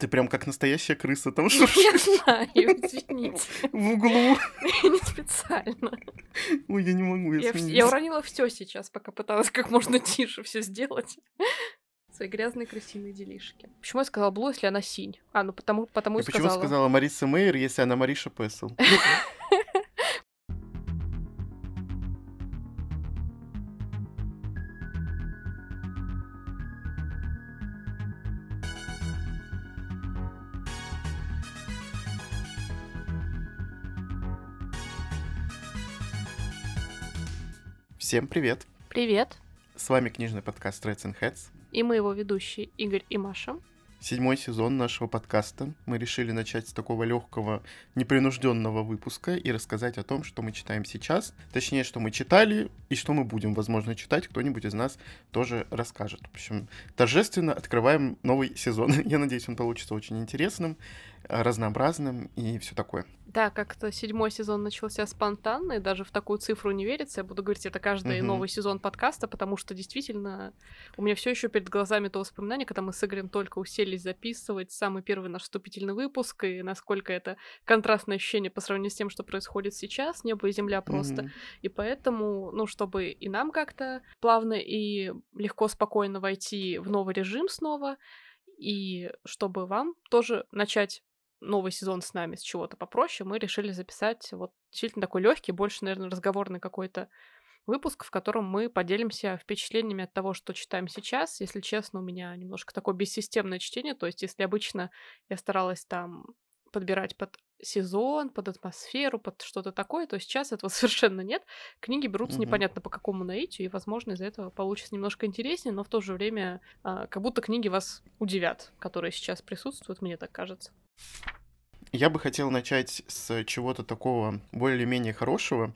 Ты прям как настоящая крыса там Я знаю, извините. в углу. Не специально. Ой, я не могу, я Я, уронила все сейчас, пока пыталась как можно тише все сделать. Свои грязные красивые делишки. Почему я сказала Блу, если она синь? А, ну потому, потому и А почему сказала. сказала Мариса Мейер, если она Мариша Пессел? Всем привет! Привет. С вами книжный подкаст Reds and Heads. И мы его ведущие Игорь и Маша. Седьмой сезон нашего подкаста. Мы решили начать с такого легкого, непринужденного выпуска и рассказать о том, что мы читаем сейчас. Точнее, что мы читали и что мы будем, возможно, читать. Кто-нибудь из нас тоже расскажет. В общем, торжественно открываем новый сезон. Я надеюсь, он получится очень интересным, разнообразным и все такое. Да, как-то седьмой сезон начался спонтанно, и даже в такую цифру не верится. Я буду говорить это каждый Мгм. новый сезон подкаста, потому что действительно у меня все еще перед глазами то воспоминание, когда мы с Игорем только уселись записывать самый первый наш вступительный выпуск, и насколько это контрастное ощущение по сравнению с тем, что происходит сейчас, небо и земля просто. Мгм. И поэтому, ну, чтобы и нам как-то плавно и легко, спокойно войти в новый режим снова, и чтобы вам тоже начать новый сезон с нами с чего-то попроще, мы решили записать вот действительно такой легкий, больше, наверное, разговорный какой-то выпуск, в котором мы поделимся впечатлениями от того, что читаем сейчас. Если честно, у меня немножко такое бессистемное чтение, то есть если обычно я старалась там подбирать под сезон, под атмосферу, под что-то такое, то сейчас этого совершенно нет. Книги берутся Мгм. непонятно по какому наитию, и, возможно, из-за этого получится немножко интереснее, но в то же время а, как будто книги вас удивят, которые сейчас присутствуют, мне так кажется. Я бы хотел начать с чего-то такого более-менее хорошего,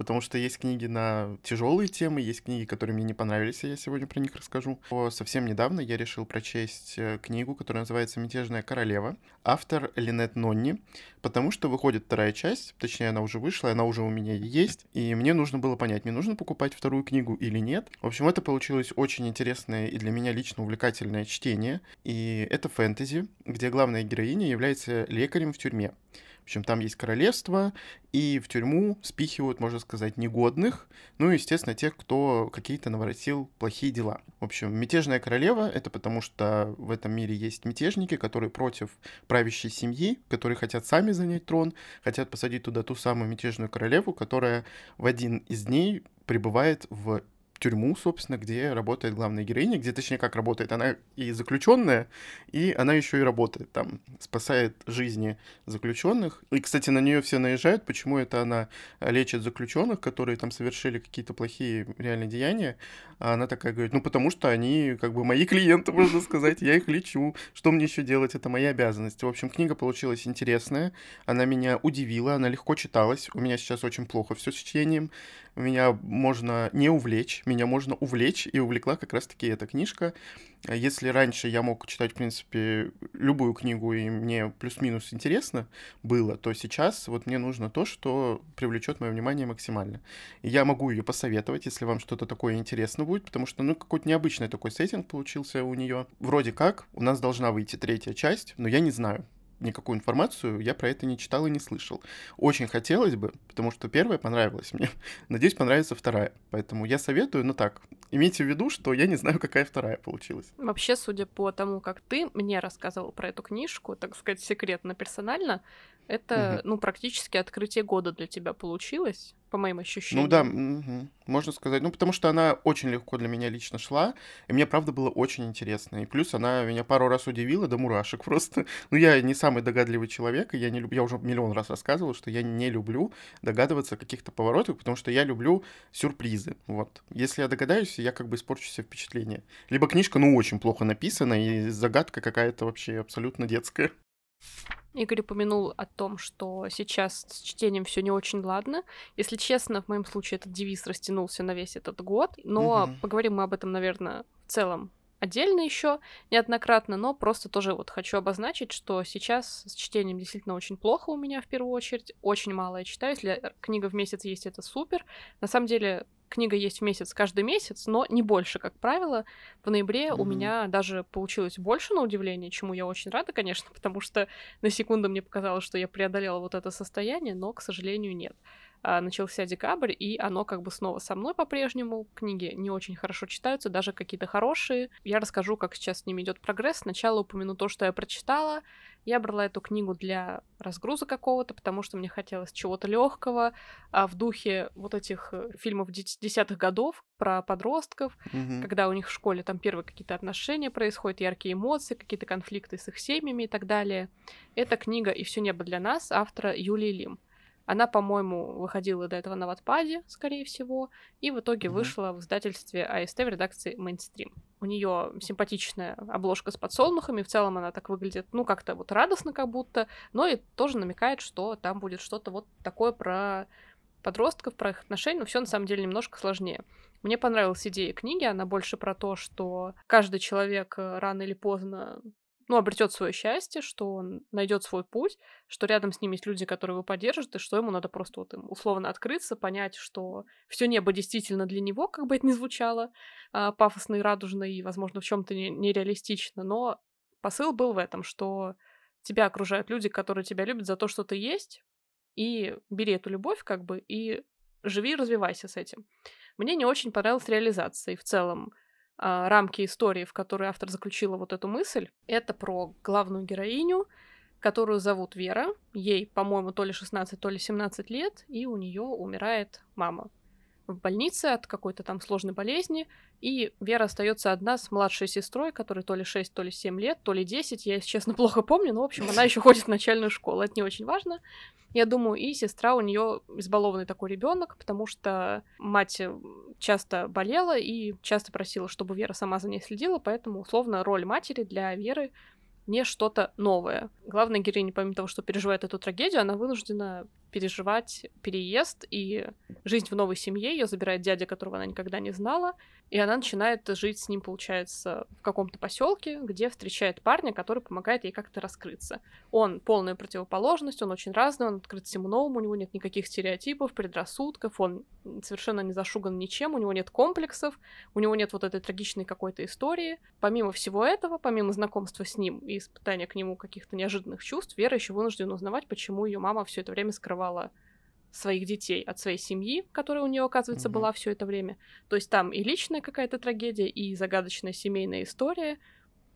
потому что есть книги на тяжелые темы, есть книги, которые мне не понравились, и я сегодня про них расскажу. Совсем недавно я решил прочесть э, книгу, которая называется «Мятежная королева», автор Линет Нонни, потому что выходит вторая часть, точнее, она уже вышла, она уже у меня есть, и мне нужно было понять, мне нужно покупать вторую книгу или нет. В общем, это получилось очень интересное и для меня лично увлекательное чтение, и это фэнтези, где главная героиня является лекарем в тюрьме. Общем, там есть королевство, и в тюрьму спихивают, можно сказать, негодных, ну и, естественно, тех, кто какие-то наворотил плохие дела. В общем, мятежная королева — это потому, что в этом мире есть мятежники, которые против правящей семьи, которые хотят сами занять трон, хотят посадить туда ту самую мятежную королеву, которая в один из дней прибывает в тюрьму, собственно, где работает главная героиня, где, точнее, как работает, она и заключенная, и она еще и работает там, спасает жизни заключенных. И, кстати, на нее все наезжают, почему это она лечит заключенных, которые там совершили какие-то плохие реальные деяния. А она такая говорит, ну потому что они как бы мои клиенты, можно сказать, я их лечу, что мне еще делать, это моя обязанность. В общем, книга получилась интересная, она меня удивила, она легко читалась, у меня сейчас очень плохо все с чтением, меня можно не увлечь, меня можно увлечь, и увлекла как раз-таки эта книжка. Если раньше я мог читать, в принципе, любую книгу, и мне плюс-минус интересно было, то сейчас вот мне нужно то, что привлечет мое внимание максимально. И я могу ее посоветовать, если вам что-то такое интересно будет, потому что, ну, какой-то необычный такой сеттинг получился у нее. Вроде как, у нас должна выйти третья часть, но я не знаю, никакую информацию я про это не читал и не слышал. Очень хотелось бы, потому что первая понравилась мне. Надеюсь, понравится вторая. Поэтому я советую, но так, имейте в виду, что я не знаю, какая вторая получилась. Вообще, судя по тому, как ты мне рассказывал про эту книжку, так сказать, секретно, персонально, это, ну, практически открытие года для тебя получилось, по моим ощущениям. Ну да, мгм, можно сказать. Ну, потому что она очень легко для меня лично шла, и мне, правда, было очень интересно. И плюс она меня пару раз удивила до мурашек просто. Ну, я не самый догадливый человек, и я не люблю, я уже миллион раз рассказывал, что я не люблю догадываться о каких-то поворотах, потому что я люблю сюрпризы. Вот. Если я догадаюсь, я как бы испорчу себе впечатление. Либо книжка, ну, очень плохо написана, и загадка какая-то вообще абсолютно детская. Игорь упомянул о том, что сейчас с чтением все не очень ладно. Если честно, в моем случае этот девиз растянулся на весь этот год, но Мгм. поговорим мы об этом, наверное, в целом отдельно еще неоднократно, но просто тоже вот хочу обозначить, что сейчас с чтением действительно очень плохо у меня в первую очередь, очень мало я читаю, если книга в месяц есть, это супер. На самом деле книга есть в месяц каждый месяц, но не больше, как правило. В ноябре mm-hmm. у меня даже получилось больше, на удивление, чему я очень рада, конечно, потому что на секунду мне показалось, что я преодолела вот это состояние, но, к сожалению, нет. А, начался декабрь, и оно как бы снова со мной по-прежнему. Книги не очень хорошо читаются, даже какие-то хорошие. Я расскажу, как сейчас с ними идет прогресс. Сначала упомяну то, что я прочитала. Я брала эту книгу для разгруза какого-то, потому что мне хотелось чего-то легкого, а в духе вот этих э, фильмов десятых годов про подростков, mm-hmm. когда у них в школе там первые какие-то отношения происходят, яркие эмоции, какие-то конфликты с их семьями и так далее. Эта книга «И все небо для нас» автора Юлии Лим. Она, по-моему, выходила до этого на Ватпаде, скорее всего, и в итоге mm-hmm. вышла в издательстве АСТ в редакции Mainstream. У нее симпатичная обложка с подсолнухами, в целом она так выглядит, ну, как-то вот радостно как будто, но и тоже намекает, что там будет что-то вот такое про подростков, про их отношения, но все на самом деле немножко сложнее. Мне понравилась идея книги, она больше про то, что каждый человек э, рано или поздно ну, обретет свое счастье, что он найдет свой путь, что рядом с ним есть люди, которые его поддержат, и что ему надо просто вот им условно открыться, понять, что все небо действительно для него, как бы это ни звучало, а, пафосно и радужно, и, возможно, в чем-то нереалистично, но посыл был в этом, что тебя окружают люди, которые тебя любят за то, что ты есть, и бери эту любовь, как бы, и живи, развивайся с этим. Мне не очень понравилась реализация, и в целом а, рамки истории, в которой автор заключила вот эту мысль. Это про главную героиню, которую зовут Вера. Ей, по-моему, то ли 16, то ли 17 лет, и у нее умирает мама в больнице от какой-то там сложной болезни, и Вера остается одна с младшей сестрой, которой то ли 6, то ли 7 лет, то ли 10, я, если честно, плохо помню, но, в общем, она еще ходит в начальную школу, это не очень важно. Я думаю, и сестра у нее избалованный такой ребенок, потому что мать э, часто болела и часто просила, чтобы Вера сама за ней следила, поэтому, условно, роль матери для Веры не что-то новое. Главная героиня, помимо того, что переживает эту трагедию, она вынуждена переживать переезд и жизнь в новой семье. Ее забирает дядя, которого она никогда не знала. И она начинает жить с ним, получается, в каком-то поселке, где встречает парня, который помогает ей как-то раскрыться. Он полная противоположность, он очень разный, он открыт всему новому, у него нет никаких стереотипов, предрассудков, он совершенно не зашуган ничем, у него нет комплексов, у него нет вот этой трагичной какой-то истории. Помимо всего этого, помимо знакомства с ним и испытания к нему каких-то неожиданных чувств, Вера еще вынуждена узнавать, почему ее мама все это время скрывала скрывала своих детей от своей семьи, которая у нее, оказывается, mm-hmm. была все это время. То есть там и личная какая-то трагедия, и загадочная семейная история,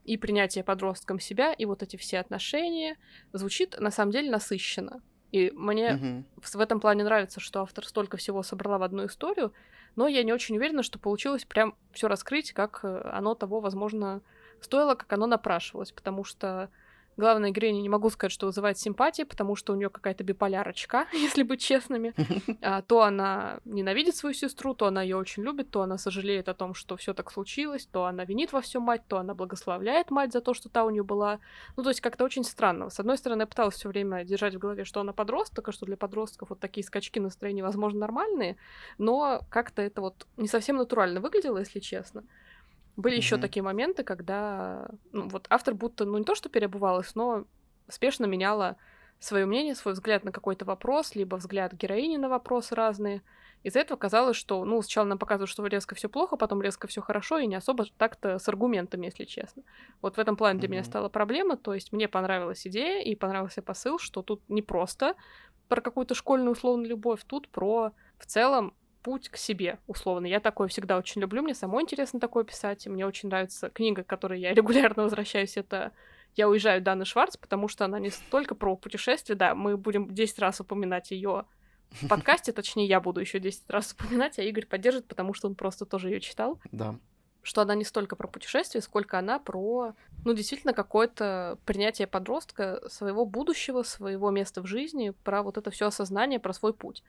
и принятие подростком себя, и вот эти все отношения. Звучит, на самом деле, насыщенно. И мне mm-hmm. в, в этом плане нравится, что автор столько всего собрала в одну историю, но я не очень уверена, что получилось прям все раскрыть, как э, оно того, возможно, стоило, как оно напрашивалось, потому что Главная героиня не могу сказать, что вызывает симпатии, потому что у нее какая-то биполярочка, если быть честными. А, то она ненавидит свою сестру, то она ее очень любит, то она сожалеет о том, что все так случилось, то она винит во всем мать, то она благословляет мать за то, что та у нее была. Ну, то есть как-то очень странно. С одной стороны, я пыталась все время держать в голове, что она подросток, а что для подростков вот такие скачки настроения, возможно, нормальные, но как-то это вот не совсем натурально выглядело, если честно. Были mm-hmm. еще такие моменты, когда ну, вот автор будто, ну не то что переобувалась, но спешно меняла свое мнение, свой взгляд на какой-то вопрос, либо взгляд героини на вопросы разные. Из-за этого казалось, что, ну, сначала нам показывают, что резко все плохо, потом резко все хорошо, и не особо так-то с аргументами, если честно. Вот в этом плане для mm-hmm. меня стала проблема, то есть мне понравилась идея и понравился посыл, что тут не просто про какую-то школьную условную любовь, тут про в целом путь к себе, условно. Я такое всегда очень люблю, мне самой интересно такое писать, и мне очень нравится книга, к которой я регулярно возвращаюсь, это «Я уезжаю» Даны Шварц, потому что она не столько про путешествие, да, мы будем 10 раз упоминать ее в подкасте, точнее, я буду еще 10 раз упоминать, а Игорь поддержит, потому что он просто тоже ее читал. Да. Что она не столько про путешествие, сколько она про, ну, действительно, какое-то принятие подростка своего будущего, своего места в жизни, про вот это все осознание, про свой путь.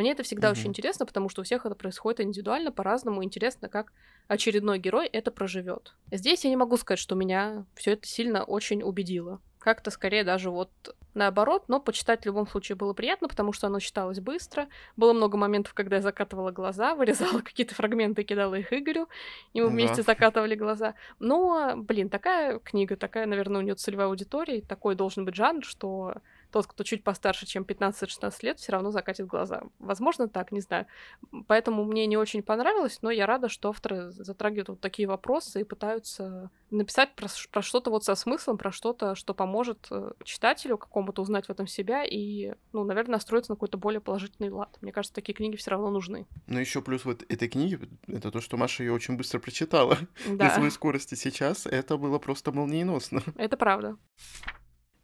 Мне это всегда mm-hmm. очень интересно, потому что у всех это происходит индивидуально, по-разному. Интересно, как очередной герой это проживет. Здесь я не могу сказать, что меня все это сильно очень убедило. Как-то скорее даже вот наоборот, но почитать в любом случае было приятно, потому что оно читалось быстро. Было много моментов, когда я закатывала глаза, вырезала какие-то фрагменты, кидала их Игорю, и мы вместе закатывали глаза. Но, блин, такая книга, такая, наверное, у нее целевая аудитория, такой должен быть жанр, что тот, кто чуть постарше, чем 15-16 лет, все равно закатит глаза. Возможно, так, не знаю. Поэтому мне не очень понравилось, но я рада, что авторы затрагивают вот такие вопросы и пытаются написать про, про что-то вот со смыслом, про что-то, что поможет э, читателю какому-то узнать в этом себя и, ну, наверное, настроиться на какой-то более положительный лад. Мне кажется, такие книги все равно нужны. Ну, еще плюс вот этой книги, это то, что Маша ее очень быстро прочитала. Да. Для своей скорости сейчас это было просто молниеносно. Это правда.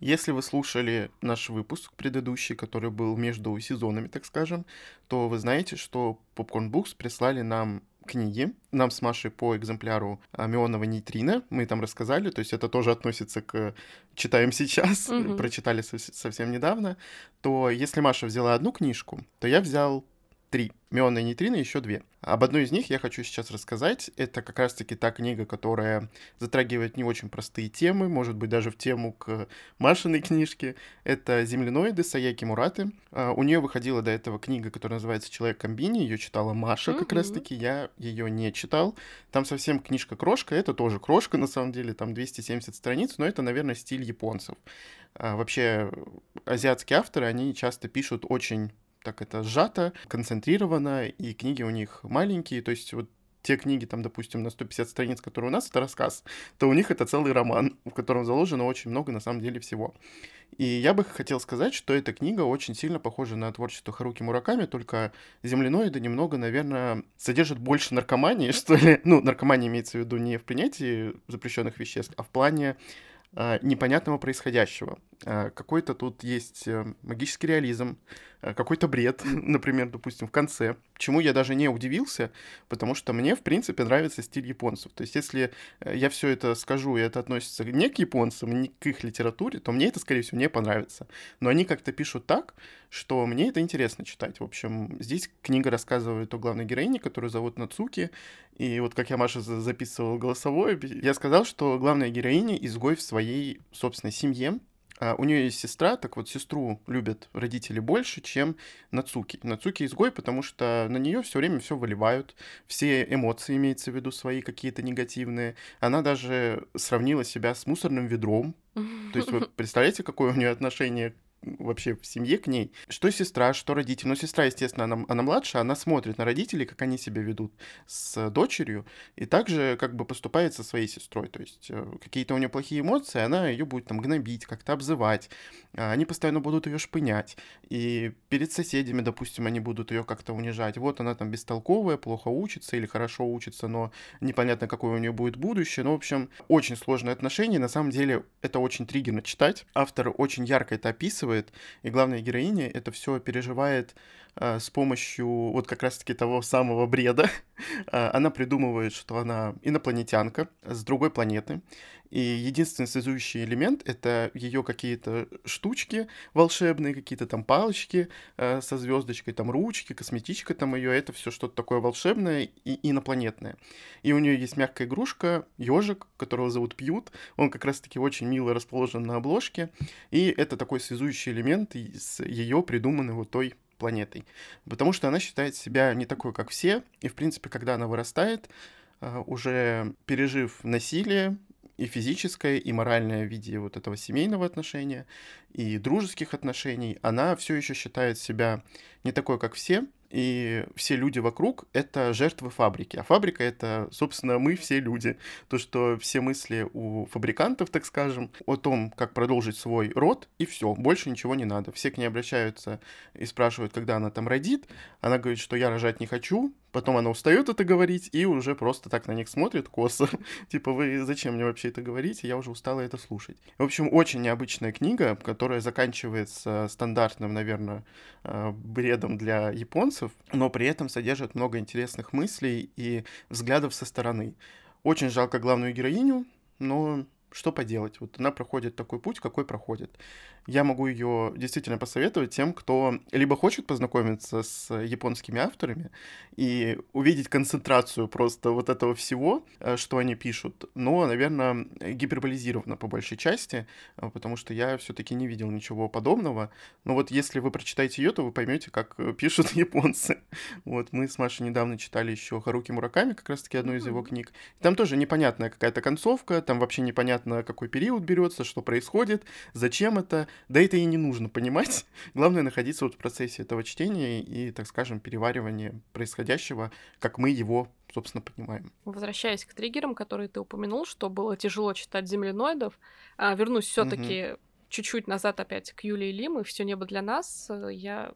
Если вы слушали наш выпуск предыдущий, который был между сезонами, так скажем, то вы знаете, что Popcorn Books прислали нам книги. Нам с Машей по экземпляру а, мионного нейтрина. Мы там рассказали, то есть это тоже относится к читаем сейчас, mm-hmm. прочитали совсем недавно. То если Маша взяла одну книжку, то я взял три. Мионные нейтрины еще две. Об одной из них я хочу сейчас рассказать. Это как раз-таки та книга, которая затрагивает не очень простые темы, может быть, даже в тему к Машиной книжке. Это «Земляноиды» Саяки Мураты. А, у нее выходила до этого книга, которая называется «Человек комбини». Ее читала Маша как раз-таки. Я ее не читал. Там совсем книжка крошка. Это тоже крошка, на самом деле. Там 270 страниц, но это, наверное, стиль японцев. А, вообще, азиатские авторы, они часто пишут очень так это сжато, концентрировано, и книги у них маленькие, то есть вот те книги, там, допустим, на 150 страниц, которые у нас, это рассказ, то у них это целый роман, в котором заложено очень много, на самом деле, всего. И я бы хотел сказать, что эта книга очень сильно похожа на творчество Харуки Мураками, только земляноиды немного, наверное, содержат больше наркомании, что ли. Ну, наркомания имеется в виду не в принятии запрещенных веществ, а в плане э, непонятного происходящего. Э, какой-то тут есть э, магический реализм, э, какой-то бред, например, допустим, в конце, чему я даже не удивился, потому что мне, в принципе, нравится стиль японцев. То есть, если я все это скажу, и это относится не к японцам, не к их литературе, то мне это, скорее всего, не понравится. Но они как-то пишут так, что мне это интересно читать. В общем, здесь книга рассказывает о главной героине, которую зовут Нацуки, и вот как я, Маша, записывал голосовое, я сказал, что главная героиня изгой в своей собственной семье, а, у нее есть сестра, так вот сестру любят родители больше, чем Нацуки. Нацуки изгой, потому что на нее все время все выливают, все эмоции имеется в виду свои какие-то негативные. Она даже сравнила себя с мусорным ведром. То есть вы представляете, какое у нее отношение вообще в семье к ней. Что сестра, что родители. Ну, сестра, естественно, она, она младше, она смотрит на родителей, как они себя ведут с дочерью, и также как бы поступает со своей сестрой. То есть э, какие-то у нее плохие эмоции, она ее будет там гнобить, как-то обзывать. А, они постоянно будут ее шпынять. И перед соседями, допустим, они будут ее как-то унижать. Вот она там бестолковая, плохо учится или хорошо учится, но непонятно, какое у нее будет будущее. Ну, в общем, очень сложные отношения. На самом деле, это очень триггерно читать. Автор очень ярко это описывает описывает, и главная героиня это все переживает с помощью вот как раз-таки того самого бреда. А, она придумывает, что она инопланетянка с другой планеты, и единственный связующий элемент — это ее какие-то штучки волшебные, какие-то там палочки э, со звездочкой, там ручки, косметичка там ее, это все что-то такое волшебное и инопланетное. И у нее есть мягкая игрушка, ежик, которого зовут Пьют, он как раз-таки очень мило расположен на обложке, и это такой связующий элемент с ее придуманной вот той планетой. Потому что она считает себя не такой, как все, и, в принципе, когда она вырастает, э, уже пережив насилие, и физическое, и моральное в виде вот этого семейного отношения, и дружеских отношений, она все еще считает себя не такой, как все, и все люди вокруг — это жертвы фабрики. А фабрика — это, собственно, мы все люди. То, что все мысли у фабрикантов, так скажем, о том, как продолжить свой род, и все, больше ничего не надо. Все к ней обращаются и спрашивают, когда она там родит. Она говорит, что я рожать не хочу, Потом она устает это говорить и уже просто так на них смотрит косо. типа, вы зачем мне вообще это говорите? Я уже устала это слушать. В общем, очень необычная книга, которая заканчивается стандартным, наверное, э, бредом для японцев, но при этом содержит много интересных мыслей и взглядов со стороны. Очень жалко главную героиню, но что поделать? Вот она проходит такой путь, какой проходит я могу ее действительно посоветовать тем, кто либо хочет познакомиться с японскими авторами и увидеть концентрацию просто вот этого всего, э, что они пишут, но, наверное, гиперболизировано по большей части, э, потому что я все-таки не видел ничего подобного. Но вот если вы прочитаете ее, то вы поймете, как э, пишут японцы. Вот мы с Машей недавно читали еще Харуки Мураками, как раз-таки одну из его книг. Там тоже непонятная какая-то концовка, там вообще непонятно непонятно какой период берется, что происходит, зачем это, да это и не нужно понимать. Главное находиться вот в процессе этого чтения и, так скажем, переваривания происходящего, как мы его собственно, понимаем. Возвращаясь к триггерам, которые ты упомянул, что было тяжело читать земляноидов, а, вернусь все-таки угу. чуть-чуть назад опять к Юлии Лим и все небо для нас. Я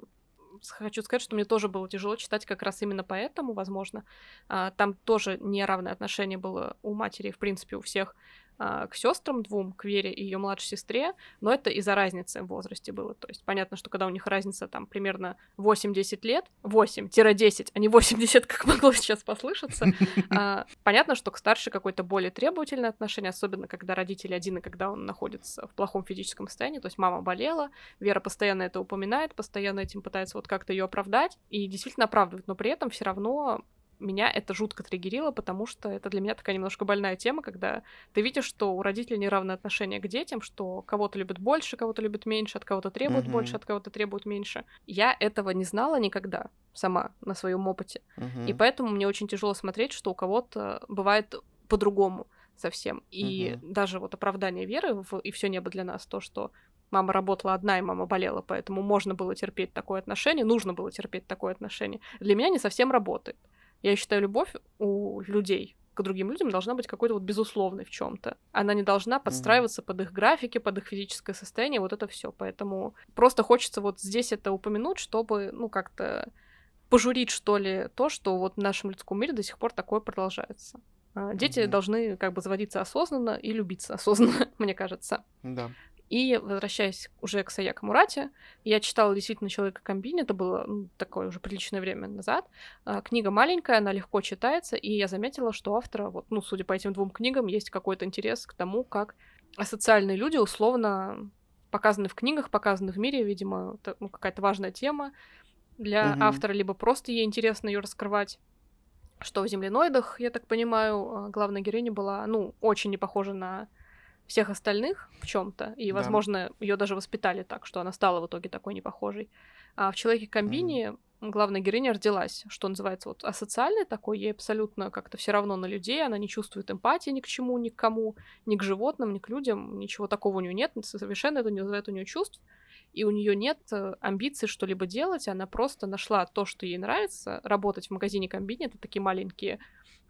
хочу сказать, что мне тоже было тяжело читать как раз именно поэтому, возможно. А, там тоже неравное отношение было у матери, в принципе, у всех к сестрам двум, к Вере и ее младшей сестре, но это из-за разницы в возрасте было. То есть понятно, что когда у них разница там примерно 8-10 лет, 8-10, а не 80, как могло сейчас послышаться, а, понятно, что к старшей какое-то более требовательное отношение, особенно когда родители один и когда он находится в плохом физическом состоянии. То есть мама болела, Вера постоянно это упоминает, постоянно этим пытается вот как-то ее оправдать и действительно оправдывает, но при этом все равно меня это жутко триггерило, потому что это для меня такая немножко больная тема, когда ты видишь, что у родителей неравное отношение к детям, что кого-то любят больше, кого-то любят меньше, от кого-то требуют uh-huh. больше, от кого-то требуют меньше. Я этого не знала никогда сама на своем опыте. Uh-huh. И поэтому мне очень тяжело смотреть, что у кого-то бывает по-другому совсем. И uh-huh. даже вот оправдание веры в и все небо для нас, то, что мама работала одна, и мама болела, поэтому можно было терпеть такое отношение, нужно было терпеть такое отношение, для меня не совсем работает. Я считаю, любовь у людей к другим людям должна быть какой-то вот безусловной в чем-то. Она не должна подстраиваться mm-hmm. под их графики, под их физическое состояние, вот это все. Поэтому просто хочется вот здесь это упомянуть, чтобы, ну, как-то пожурить, что ли, то, что вот в нашем людском мире до сих пор такое продолжается. А, дети mm-hmm. должны как бы заводиться осознанно и любиться осознанно, мне кажется. Да. И возвращаясь уже к Саяка Мурате, я читала действительно «Человека комбини», это было ну, такое уже приличное время назад. А, книга маленькая, она легко читается, и я заметила, что автора, вот, ну, судя по этим двум книгам, есть какой-то интерес к тому, как асоциальные люди условно показаны в книгах, показаны в мире, видимо, это ну, какая-то важная тема для угу. автора, либо просто ей интересно ее раскрывать что в земляноидах, я так понимаю, а, главная героиня была, ну, очень не похожа на всех остальных в чем-то, и, возможно, да. ее даже воспитали так, что она стала в итоге такой непохожей. А в человеке комбине mm. главная героиня родилась, что называется, вот асоциальной такой, ей абсолютно как-то все равно на людей, она не чувствует эмпатии ни к чему, ни к кому, ни к животным, ни к людям, ничего такого у нее нет, совершенно это не вызывает у нее чувств и у нее нет э, амбиций что-либо делать, она просто нашла то, что ей нравится, работать в магазине комбине, это такие маленькие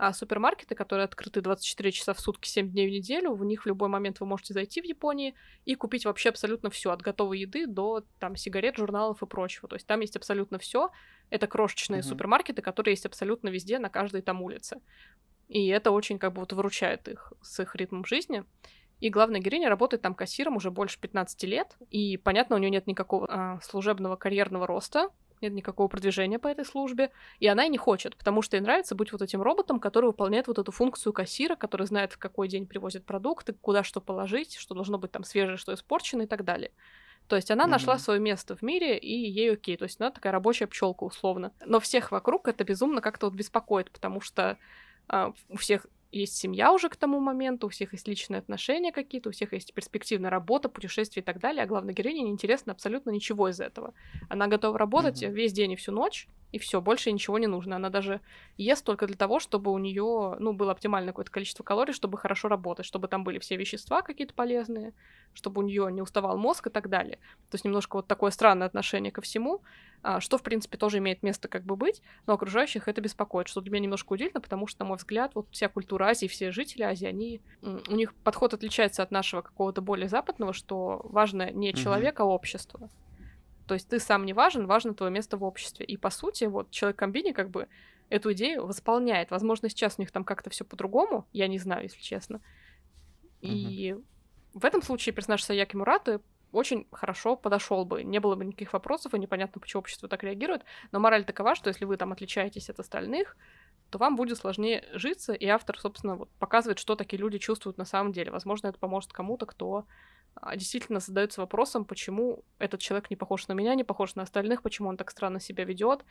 а супермаркеты, которые открыты 24 часа в сутки, 7 дней в неделю, в них в любой момент вы можете зайти в Японии и купить вообще абсолютно все, от готовой еды до там сигарет, журналов и прочего. То есть там есть абсолютно все. Это крошечные mm-hmm. супермаркеты, которые есть абсолютно везде, на каждой там улице. И это очень как бы вот выручает их с их ритмом жизни. И главная героиня работает там кассиром уже больше 15 лет. И, понятно, у нее нет никакого а, служебного карьерного роста, нет никакого продвижения по этой службе, и она и не хочет, потому что ей нравится быть вот этим роботом, который выполняет вот эту функцию кассира, который знает, в какой день привозят продукты, куда что положить, что должно быть там свежее, что испорчено и так далее. То есть она mm-hmm. нашла свое место в мире, и ей окей. То есть она такая рабочая пчелка условно. Но всех вокруг это безумно как-то вот беспокоит, потому что а, у всех есть семья уже к тому моменту, у всех есть личные отношения какие-то, у всех есть перспективная работа, путешествия и так далее, а главной героине не интересно абсолютно ничего из этого. Она готова работать mm-hmm. весь день и всю ночь, и все, больше ничего не нужно. Она даже ест только для того, чтобы у нее, ну, было оптимальное какое-то количество калорий, чтобы хорошо работать, чтобы там были все вещества какие-то полезные, чтобы у нее не уставал мозг и так далее. То есть немножко вот такое странное отношение ко всему, а, что, в принципе, тоже имеет место как бы быть, но окружающих это беспокоит, что для меня немножко удивительно, потому что, на мой взгляд, вот вся культура Азии, все жители Азии, они, у них подход отличается от нашего какого-то более западного, что важно не человек, mm-hmm. а общество. То есть ты сам не важен, важно твое место в обществе. И по сути, вот человек комбини как бы эту идею восполняет. Возможно, сейчас у них там как-то все по-другому, я не знаю, если честно. И uh-huh. в этом случае персонаж Саяки Мураты очень хорошо подошел бы. Не было бы никаких вопросов, и непонятно, почему общество так реагирует. Но мораль такова, что если вы там отличаетесь от остальных, то вам будет сложнее житься, и автор, собственно, вот показывает, что такие люди чувствуют на самом деле. Возможно, это поможет кому-то, кто действительно задается вопросом, почему этот человек не похож на меня, не похож на остальных, почему он так странно себя ведет,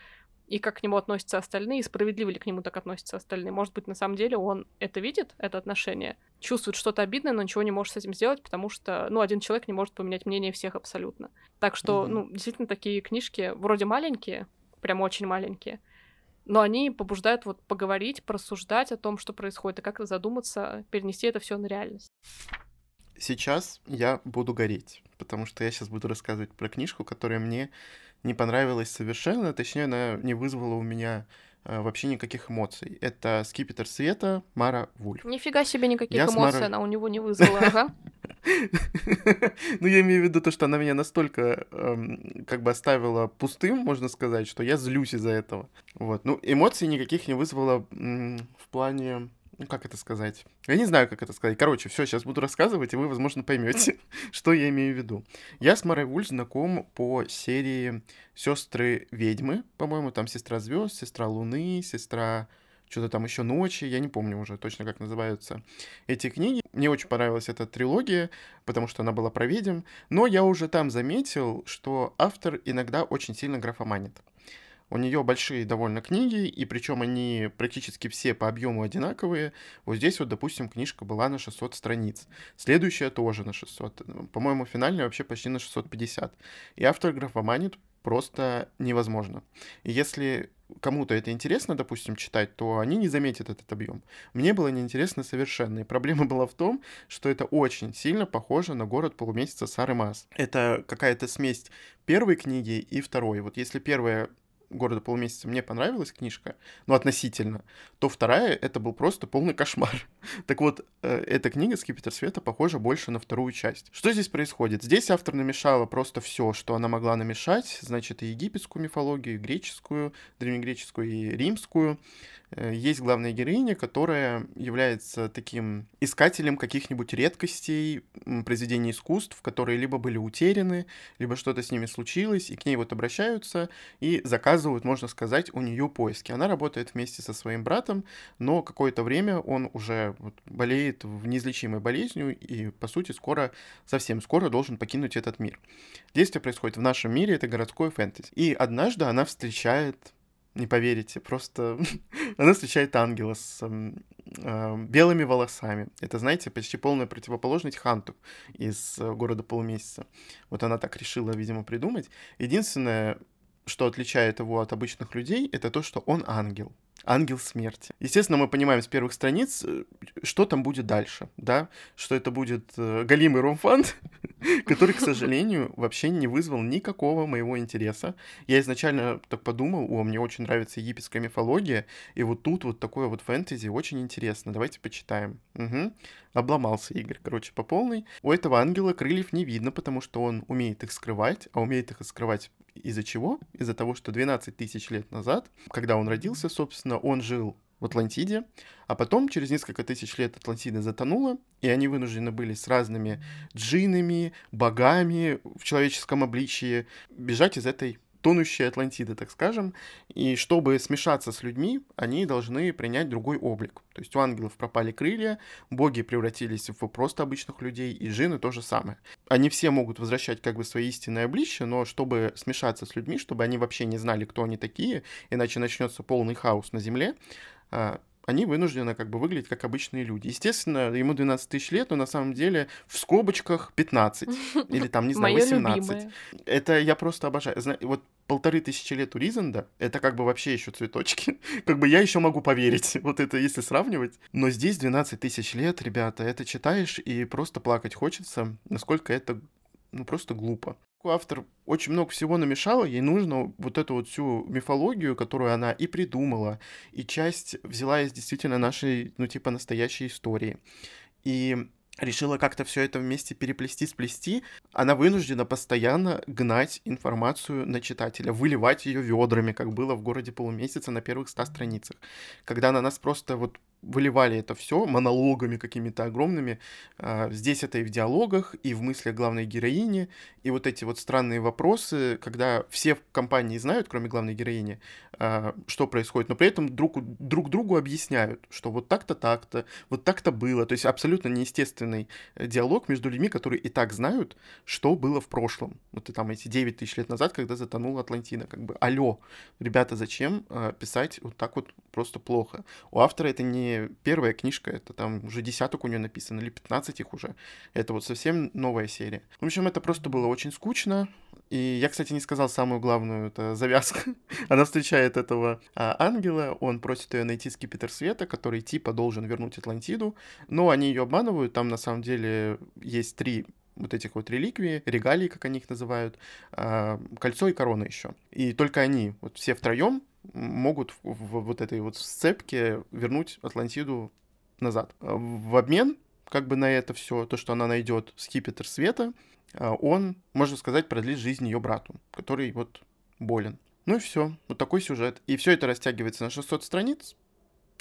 и как к нему относятся остальные, и справедливо ли к нему так относятся остальные. Может быть, на самом деле он это видит, это отношение, чувствует что-то обидное, но ничего не может с этим сделать, потому что, ну, один человек не может поменять мнение всех абсолютно. Так что, mm-hmm. ну, действительно, такие книжки вроде маленькие, прям очень маленькие, но они побуждают вот поговорить, порассуждать о том, что происходит, и как-то задуматься, перенести это все на реальность. Сейчас я буду гореть, потому что я сейчас буду рассказывать про книжку, которая мне не понравилась совершенно, точнее, она не вызвала у меня э, вообще никаких эмоций. Это «Скипетр света» Мара Вульф. Нифига себе никаких я эмоций Мара... она у него не вызвала, ага. Ну, я имею в виду то, что она меня настолько эм, как бы оставила пустым, можно сказать, что я злюсь из-за этого. Вот. Ну, эмоций никаких не вызвала в плане ну как это сказать? Я не знаю, как это сказать. Короче, все, сейчас буду рассказывать, и вы, возможно, поймете, что я имею в виду. Я с Марой Вуль знаком по серии Сестры ведьмы, по-моему, там сестра звезд, сестра Луны, сестра что-то там еще ночи, я не помню уже точно, как называются эти книги. Мне очень понравилась эта трилогия, потому что она была про ведьм, но я уже там заметил, что автор иногда очень сильно графоманит. У нее большие довольно книги, и причем они практически все по объему одинаковые. Вот здесь вот, допустим, книжка была на 600 страниц. Следующая тоже на 600. По-моему, финальная вообще почти на 650. И автор графоманит просто невозможно. И если кому-то это интересно, допустим, читать, то они не заметят этот объем. Мне было неинтересно совершенно. И проблема была в том, что это очень сильно похоже на город полумесяца Сары Мас. Это какая-то смесь первой книги и второй. Вот если первая города полумесяца мне понравилась книжка, ну, относительно, то вторая — это был просто полный кошмар. так вот, э, эта книга «Скипетр света» похожа больше на вторую часть. Что здесь происходит? Здесь автор намешала просто все, что она могла намешать, значит, и египетскую мифологию, и греческую, древнегреческую, и римскую. Э, есть главная героиня, которая является таким искателем каких-нибудь редкостей, произведений искусств, которые либо были утеряны, либо что-то с ними случилось, и к ней вот обращаются и заказывают, можно сказать, у нее поиски. Она работает вместе со своим братом, но какое-то время он уже болеет неизлечимой болезнью и, по сути, скоро, совсем скоро должен покинуть этот мир. Действие происходит в нашем мире, это городской фэнтези. И однажды она встречает не поверите, просто она встречает ангела с э, белыми волосами. Это, знаете, почти полная противоположность Ханту из э, города полумесяца. Вот она так решила, видимо, придумать. Единственное, что отличает его от обычных людей, это то, что он ангел ангел смерти. Естественно, мы понимаем с первых страниц, э, что там будет дальше, да, что это будет э, галимый ромфанд, который, к сожалению, вообще не вызвал никакого моего интереса. Я изначально так подумал, о, мне очень нравится египетская мифология, и вот тут вот такое вот фэнтези очень интересно, давайте почитаем. Угу. Обломался Игорь, короче, по полной. У этого ангела крыльев не видно, потому что он умеет их скрывать, а умеет их скрывать из-за чего? Из-за того, что 12 тысяч лет назад, когда он родился, собственно, он жил в Атлантиде, а потом через несколько тысяч лет Атлантида затонула, и они вынуждены были с разными джинами, богами в человеческом обличии бежать из этой тонущие Атлантиды, так скажем, и чтобы смешаться с людьми, они должны принять другой облик. То есть у ангелов пропали крылья, боги превратились в просто обычных людей, и джины то же самое. Они все могут возвращать как бы свои истинные обличия, но чтобы смешаться с людьми, чтобы они вообще не знали, кто они такие, иначе начнется полный хаос на Земле, они вынуждены как бы выглядеть как обычные люди. Естественно, ему 12 тысяч лет, но на самом деле в скобочках 15 или там, не знаю, 18. Это я просто обожаю. Вот полторы тысячи лет у Ризенда, это как бы вообще еще цветочки. как бы я еще могу поверить, вот это если сравнивать. Но здесь 12 тысяч лет, ребята, это читаешь и просто плакать хочется, насколько это ну, просто глупо автор очень много всего намешала, ей нужно вот эту вот всю мифологию, которую она и придумала, и часть взяла из действительно нашей, ну, типа, настоящей истории. И решила как-то все это вместе переплести, сплести, она вынуждена постоянно гнать информацию на читателя, выливать ее ведрами, как было в городе полумесяца на первых ста страницах. Когда на нас просто вот выливали это все монологами какими-то огромными. А, здесь это и в диалогах, и в мыслях главной героини, и вот эти вот странные вопросы, когда все в компании знают, кроме главной героини, а, что происходит, но при этом друг, друг другу объясняют, что вот так-то, так-то, вот так-то было. То есть абсолютно неестественный э, диалог между людьми, которые и так знают, что было в прошлом. Вот и там эти 9 тысяч лет назад, когда затонула Атлантина. Как бы, алло, ребята, зачем а, писать вот так вот просто плохо? У автора это не первая книжка, это там уже десяток у нее написано, или 15 их уже. Это вот совсем новая серия. В общем, это просто было очень скучно. И я, кстати, не сказал самую главную это завязку. Она встречает этого а, ангела, он просит ее найти скипетр света, который типа должен вернуть Атлантиду, но они ее обманывают. Там на самом деле есть три вот этих вот реликвии, регалии, как они их называют, а, кольцо и корона еще. И только они, вот все втроем, могут в, вот этой вот сцепке вернуть Атлантиду назад. В обмен, как бы на это все, то, что она найдет скипетр света, а, он, можно сказать, продлит жизнь ее брату, который вот болен. Ну и все, вот такой сюжет. И все это растягивается на 600 страниц.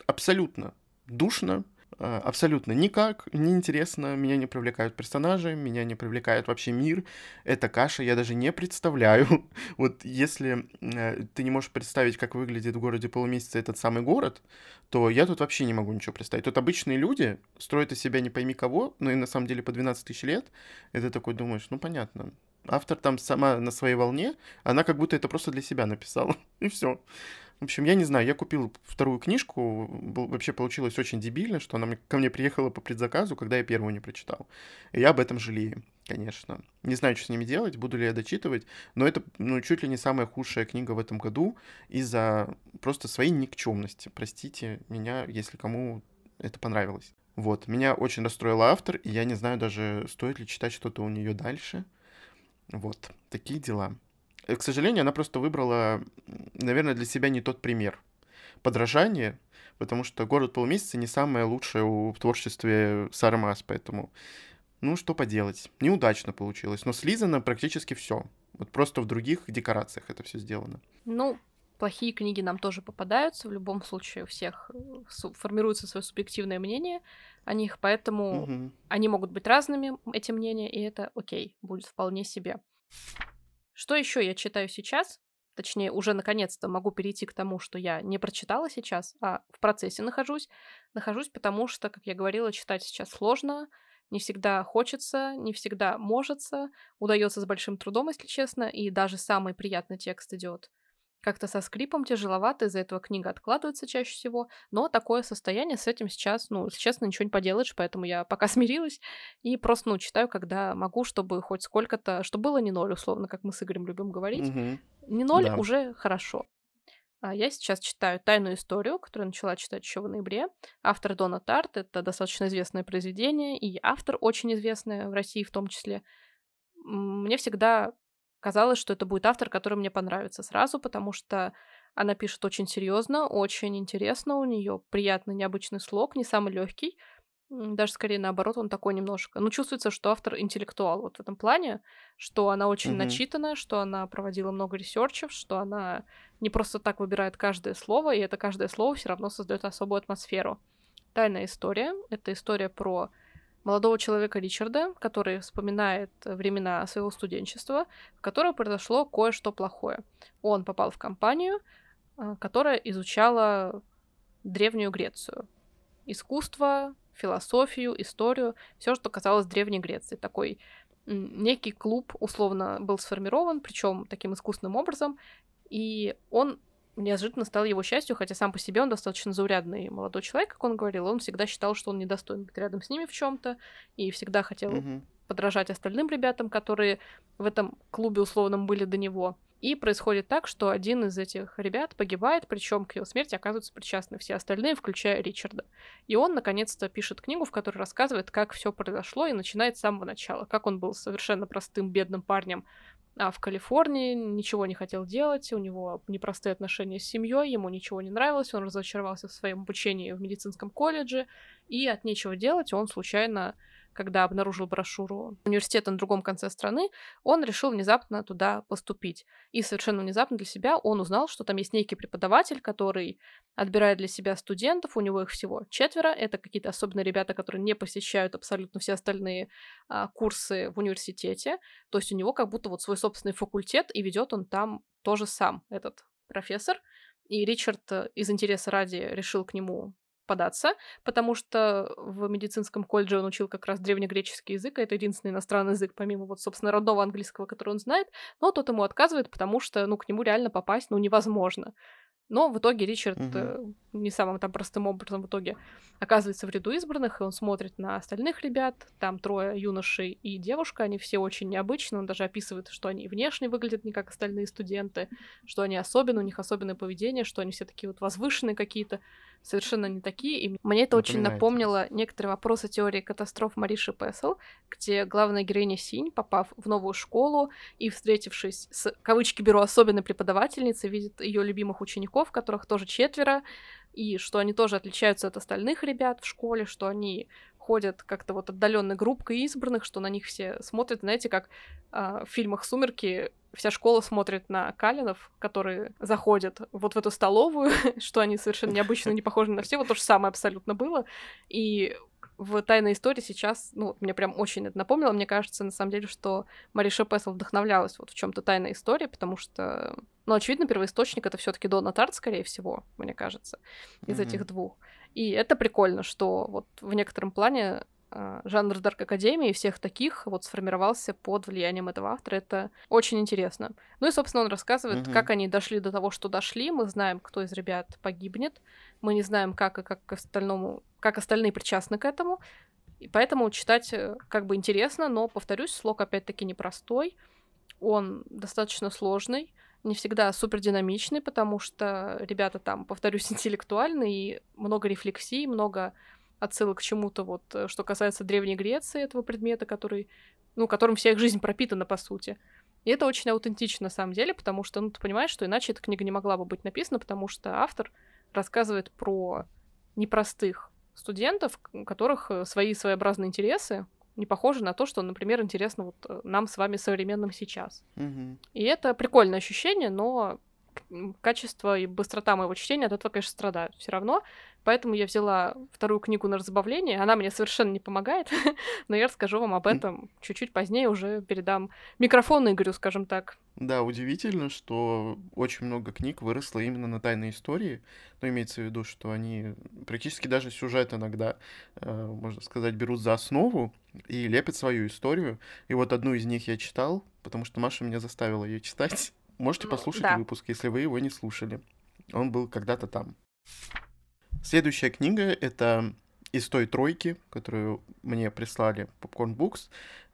Абсолютно душно, а, абсолютно никак, неинтересно, меня не привлекают персонажи, меня не привлекает вообще мир, это каша, я даже не представляю. вот если э, ты не можешь представить, как выглядит в городе полумесяца этот самый город, то я тут вообще не могу ничего представить. Тут обычные люди строят из себя не пойми кого, но и на самом деле по 12 тысяч лет, и ты такой думаешь, ну понятно, автор там сама на своей волне, она как будто это просто для себя написала, и все. В общем, я не знаю, я купил вторую книжку, вообще получилось очень дебильно, что она ко мне приехала по предзаказу, когда я первую не прочитал. И я об этом жалею, конечно. Не знаю, что с ними делать, буду ли я дочитывать, но это, ну, чуть ли не самая худшая книга в этом году из-за просто своей никчемности. Простите меня, если кому это понравилось. Вот, меня очень расстроил автор, и я не знаю даже, стоит ли читать что-то у нее дальше. Вот, такие дела. Э, к сожалению, она просто выбрала, наверное, для себя не тот пример подражания, потому что «Город полумесяца» не самое лучшее в творчестве Сары Мас, поэтому, ну, что поделать. Неудачно получилось, но слизано практически все. Вот просто в других декорациях это все сделано. Ну, плохие книги нам тоже попадаются. В любом случае у всех э, формируется свое субъективное мнение о них, поэтому угу. они могут быть разными, эти мнения, и это окей, будет вполне себе. Что еще я читаю сейчас? Точнее, уже наконец-то могу перейти к тому, что я не прочитала сейчас, а в процессе нахожусь. Нахожусь, потому что, как я говорила, читать сейчас сложно, не всегда хочется, не всегда можется, удается с большим трудом, если честно, и даже самый приятный текст идет как-то со скрипом тяжеловато, из-за этого книга откладывается чаще всего, но такое состояние с этим сейчас, ну, если честно, ничего не поделаешь, поэтому я пока смирилась и просто, ну, читаю, когда могу, чтобы хоть сколько-то, чтобы было не ноль, условно, как мы с Игорем любим говорить. Угу. Не ноль да. уже хорошо. А я сейчас читаю «Тайную историю», которую начала читать еще в ноябре. Автор Дона Тарт, это достаточно известное произведение, и автор очень известный в России в том числе. Мне всегда казалось, что это будет автор, который мне понравится сразу, потому что она пишет очень серьезно, очень интересно, у нее приятный необычный слог, не самый легкий, даже скорее наоборот, он такой немножко. Ну, чувствуется, что автор интеллектуал вот в этом плане, что она очень mm-hmm. начитанная, что она проводила много ресерчев, что она не просто так выбирает каждое слово, и это каждое слово все равно создает особую атмосферу. Тайная история. Это история про молодого человека Ричарда, который вспоминает времена своего студенчества, в котором произошло кое-что плохое. Он попал в компанию, а, которая изучала Древнюю Грецию. Искусство, философию, историю, все, что касалось Древней Греции. Такой некий клуб условно был сформирован, причем таким искусственным образом, и он неожиданно стал его счастью, хотя сам по себе он достаточно заурядный молодой человек, как он говорил, он всегда считал, что он недостоин быть рядом с ними в чем-то, и всегда хотел mm-hmm. подражать остальным ребятам, которые в этом клубе условном были до него. И происходит так, что один из этих ребят погибает, причем к его смерти оказываются причастны все остальные, включая Ричарда. И он, наконец-то, пишет книгу, в которой рассказывает, как все произошло, и начинает с самого начала. Как он был совершенно простым, бедным парнем, а в Калифорнии ничего не хотел делать, у него непростые отношения с семьей, ему ничего не нравилось, он разочаровался в своем обучении в медицинском колледже, и от нечего делать он случайно когда обнаружил брошюру университета на другом конце страны, он решил внезапно туда поступить. И совершенно внезапно для себя он узнал, что там есть некий преподаватель, который отбирает для себя студентов, у него их всего четверо, это какие-то особенные ребята, которые не посещают абсолютно все остальные а, курсы в университете, то есть у него как будто вот свой собственный факультет, и ведет он там тоже сам, этот профессор, и Ричард э, из интереса ради решил к нему податься, потому что в медицинском колледже он учил как раз древнегреческий язык, а это единственный иностранный язык, помимо вот, собственно, родного английского, который он знает, но тот ему отказывает, потому что, ну, к нему реально попасть, ну, невозможно. Но в итоге Ричард Мгм. э, не самым там простым образом в итоге оказывается в ряду избранных, и он смотрит на остальных ребят. Там трое юношей и девушка, они все очень необычны. Он даже описывает, что они внешне выглядят не как остальные студенты, что они особенные, у них особенное поведение, что они все такие вот возвышенные какие-то, совершенно не такие. И мне это очень напомнило некоторые вопросы теории катастроф Мариши Пессел, где главная героиня Синь, попав в новую школу и встретившись с, кавычки беру, особенной преподавательницей, видит ее любимых учеников, которых тоже четверо, и что они тоже отличаются от остальных ребят в школе, что они ходят как-то вот отдаленной группкой избранных, что на них все смотрят, знаете, как а, в фильмах «Сумерки» вся школа смотрит на Калинов, которые заходят вот в эту столовую, что они совершенно необычно не похожи на все, вот то же самое абсолютно было, и в «Тайной истории» сейчас, ну, мне прям очень это напомнило, мне кажется, на самом деле, что Мариша Пессел вдохновлялась вот в чем то «Тайной истории», потому что, ну, очевидно, первоисточник — это все таки Дона Тарт, скорее всего, мне кажется, из Мгм. этих двух. И это прикольно, что вот в некотором плане а, жанр Дарк Академии и всех таких вот сформировался под влиянием этого автора. Это очень интересно. Ну и, собственно, он рассказывает, Мгм. как они дошли до того, что дошли. Мы знаем, кто из ребят погибнет. Мы не знаем, как и как к остальному, как остальные причастны к этому. И поэтому читать э, как бы интересно, но, повторюсь, слог опять-таки непростой. Он достаточно сложный, не всегда супер динамичный, потому что ребята там, повторюсь, интеллектуальные, и много рефлексий, много отсылок к чему-то, вот, э, что касается Древней Греции, этого предмета, который, ну, которым вся их жизнь пропитана, по сути. И это очень аутентично, на самом деле, потому что, ну, ты понимаешь, что иначе эта книга не могла бы быть написана, потому что автор рассказывает про непростых студентов, у которых э, свои своеобразные интересы, не похожи на то, что, например, интересно вот э, нам с вами современным сейчас. И это прикольное ощущение, но качество и быстрота моего чтения от этого, конечно, страдают все равно. Поэтому я взяла вторую книгу на разбавление. Она мне совершенно не помогает, но я расскажу вам об этом чуть-чуть позднее, уже передам микрофон Игорю, скажем так. Да, удивительно, что очень много книг выросло именно на тайной истории. Но имеется в виду, что они практически даже сюжет иногда, э, можно сказать, берут за основу и лепят свою историю. И вот одну из них я читал, потому что Маша меня заставила ее читать. Можете Ну, послушать да. выпуск, если вы его не слушали. Он был когда-то там. Следующая книга — это из той тройки, которую мне прислали Popcorn Books.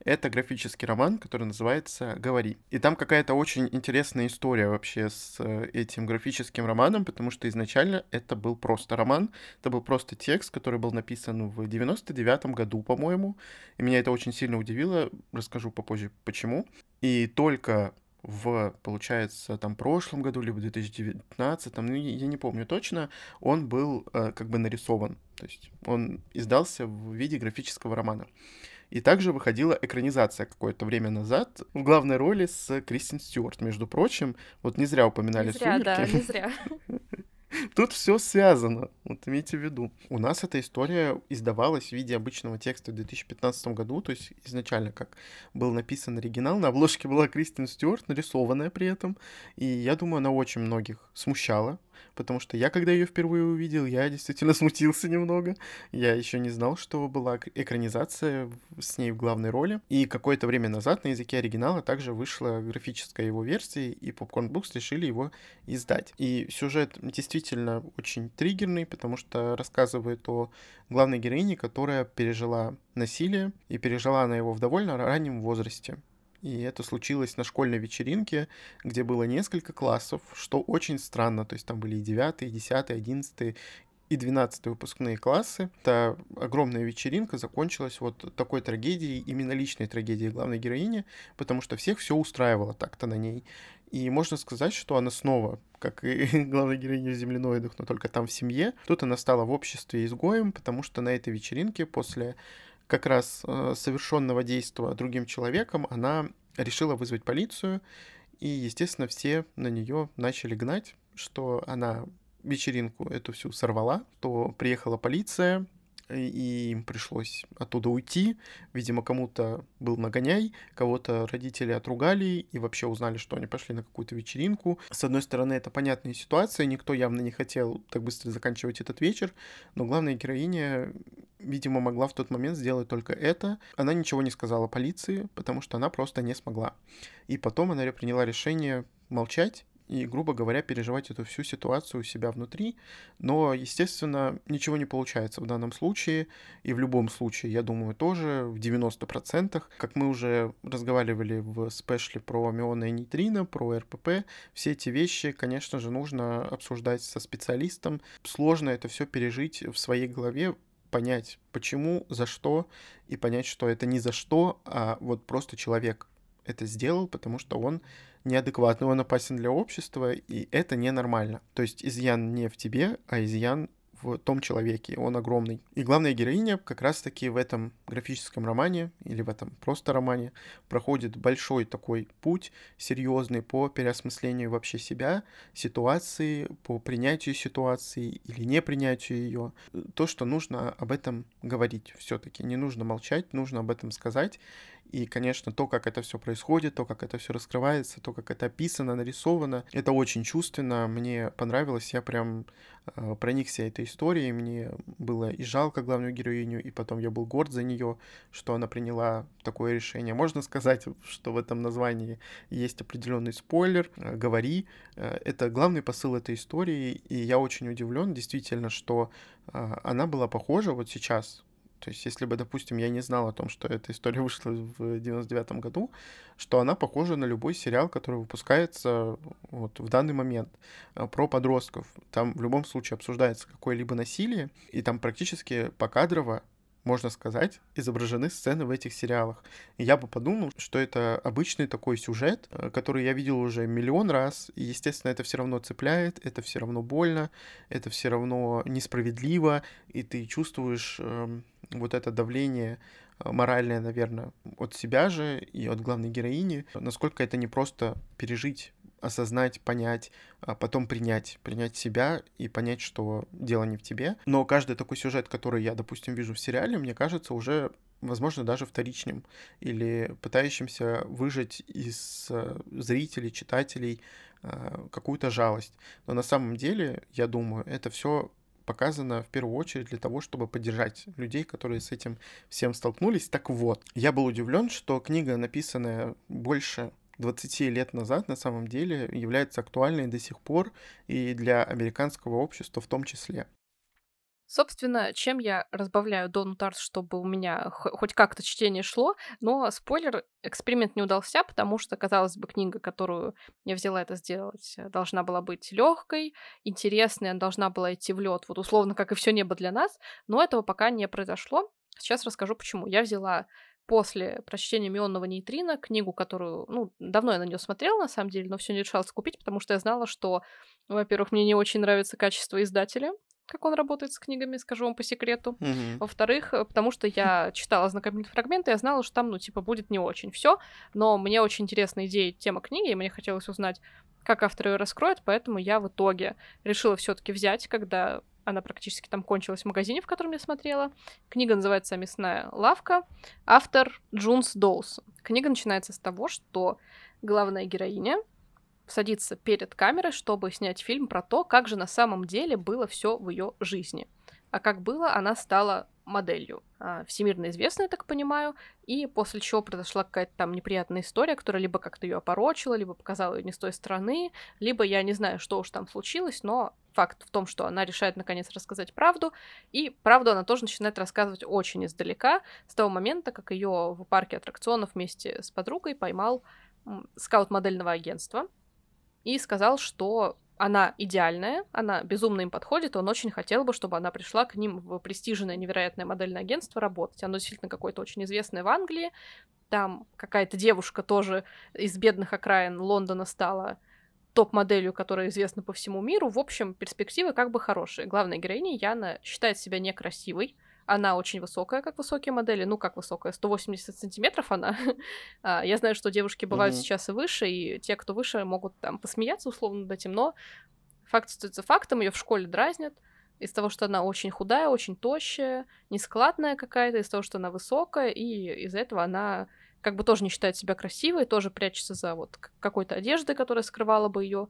Это графический роман, который называется «Говори». И там какая-то очень интересная история вообще с э, этим графическим романом, потому что изначально это был просто роман, это был просто текст, который был написан в 99 году, по-моему. И меня это очень сильно удивило, расскажу попозже почему. И только в, получается, там прошлом году, либо 2019, ну, я не помню точно, он был э, как бы нарисован. То есть он издался в виде графического романа. И также выходила экранизация какое-то время назад в главной роли с Кристин Стюарт, между прочим. Вот не зря упоминали Не зря, да, «Сумерки». не зря. Тут все связано, вот имейте в виду. У нас эта история издавалась в виде обычного текста в 2015 году, то есть изначально, как был написан оригинал, на обложке была Кристин Стюарт, нарисованная при этом, и я думаю, она очень многих смущала, потому что я, когда ее впервые увидел, я действительно смутился немного. Я еще не знал, что была экранизация с ней в главной роли. И какое-то время назад на языке оригинала также вышла графическая его версия, и Popcorn Books решили его издать. И сюжет действительно очень триггерный, потому что рассказывает о главной героине, которая пережила насилие, и пережила она его в довольно раннем возрасте. И это случилось на школьной вечеринке, где было несколько классов, что очень странно. То есть там были и 9, и 10, 11 и 12 выпускные классы. Это огромная вечеринка закончилась вот такой трагедией, именно личной трагедией главной героини, потому что всех все устраивало так-то на ней. И можно сказать, что она снова, как и главная героиня в «Земляноидах», но только там в семье, тут она стала в обществе изгоем, потому что на этой вечеринке после как раз э, совершенного действия другим человеком она решила вызвать полицию, и, естественно, все на нее начали гнать, что она вечеринку эту всю сорвала, то приехала полиция, и им пришлось оттуда уйти. Видимо, кому-то был нагоняй, кого-то родители отругали и вообще узнали, что они пошли на какую-то вечеринку. С одной стороны, это понятная ситуация, никто явно не хотел так быстро заканчивать этот вечер, но главная героиня, видимо, могла в тот момент сделать только это. Она ничего не сказала полиции, потому что она просто не смогла. И потом она приняла решение молчать и, грубо говоря, переживать эту всю ситуацию у себя внутри. Но, естественно, ничего не получается в данном случае, и в любом случае, я думаю, тоже в 90%. Как мы уже разговаривали в спешле про мионы и нейтрино, про РПП, все эти вещи, конечно же, нужно обсуждать со специалистом. Сложно это все пережить в своей голове, понять, почему, за что, и понять, что это не за что, а вот просто человек это сделал, потому что он неадекватный, он опасен для общества, и это ненормально. То есть изъян не в тебе, а изъян в том человеке, он огромный. И главная героиня как раз-таки в этом графическом романе или в этом просто романе проходит большой такой путь серьезный по переосмыслению вообще себя, ситуации, по принятию ситуации или не принятию ее. То, что нужно об этом говорить все-таки, не нужно молчать, нужно об этом сказать. И, конечно, то, как это все происходит, то, как это все раскрывается, то, как это описано, нарисовано, это очень чувственно. Мне понравилось, я прям э, проникся этой историей. Мне было и жалко главную героиню, и потом я был горд за нее, что она приняла такое решение. Можно сказать, что в этом названии есть определенный спойлер. Э, говори. Э, это главный посыл этой истории, и я очень удивлен, действительно, что она была похожа вот сейчас то есть, если бы, допустим, я не знал о том, что эта история вышла в 99 году, что она похожа на любой сериал, который выпускается вот в данный момент э, про подростков. Там в любом случае обсуждается какое-либо насилие, и там практически покадрово можно сказать, изображены сцены в этих сериалах. И я бы подумал, что это обычный такой сюжет, э, который я видел уже миллион раз, и, естественно, это все равно цепляет, это все равно больно, это все равно несправедливо, и ты чувствуешь э, вот это давление э, моральное, наверное, от себя же и от главной героини, насколько это не просто пережить осознать, понять, а потом принять, принять себя и понять, что дело не в тебе. Но каждый такой сюжет, который я, допустим, вижу в сериале, мне кажется уже возможно, даже вторичным, или пытающимся выжать из э, зрителей, читателей э, какую-то жалость. Но на самом деле, я думаю, это все показано в первую очередь для того, чтобы поддержать людей, которые с этим всем столкнулись. Так вот, я был удивлен, что книга, написанная больше 20 лет назад на самом деле является актуальной до сих пор и для американского общества в том числе. Собственно, чем я разбавляю Дону Тарс, чтобы у меня хоть как-то чтение шло, но спойлер, эксперимент не удался, потому что, казалось бы, книга, которую я взяла это сделать, должна была быть легкой, интересной, она должна была идти в лед, вот условно, как и все небо для нас, но этого пока не произошло. Сейчас расскажу, почему. Я взяла после прочтения «Мионного нейтрина», книгу, которую, ну, давно я на нее смотрела, на самом деле, но все не решалась купить, потому что я знала, что, во-первых, мне не очень нравится качество издателя, как он работает с книгами, скажу вам по секрету. Mm-hmm. Во-вторых, э, потому что я читала ознакомительные фрагменты, я знала, что там, ну, типа, будет не очень все, но мне очень интересна идея, тема книги, и мне хотелось узнать, как автор ее раскроет, поэтому я в итоге решила все-таки взять, когда она практически там кончилась в магазине, в котором я смотрела. Книга называется «Мясная лавка». Автор Джунс Доусон. Книга начинается с того, что главная героиня садится перед камерой, чтобы снять фильм про то, как же на самом деле было все в ее жизни. А как было, она стала моделью. А, всемирно известная, я так понимаю, и после чего произошла какая-то там неприятная история, которая либо как-то ее опорочила, либо показала ее не с той стороны, либо я не знаю, что уж там случилось, но факт в том, что она решает наконец рассказать правду, и правду она тоже начинает рассказывать очень издалека, с того момента, как ее в парке аттракционов вместе с подругой поймал скаут модельного агентства и сказал, что она идеальная, она безумно им подходит, он очень хотел бы, чтобы она пришла к ним в престижное невероятное модельное агентство работать. Оно действительно какое-то очень известное в Англии. Там какая-то девушка тоже из бедных окраин Лондона стала топ-моделью, которая известна по всему миру. В общем, перспективы как бы хорошие. Главная героиня Яна считает себя некрасивой, она очень высокая, как высокие модели. Ну, как высокая? 180 сантиметров она. А, я знаю, что девушки бывают mm-hmm. сейчас и выше, и те, кто выше, могут там посмеяться условно над этим, но факт остается фактом, ее в школе дразнят из того, что она очень худая, очень тощая, нескладная какая-то, из того, что она высокая, и из-за этого она как бы тоже не считает себя красивой, тоже прячется за вот какой-то одеждой, которая скрывала бы ее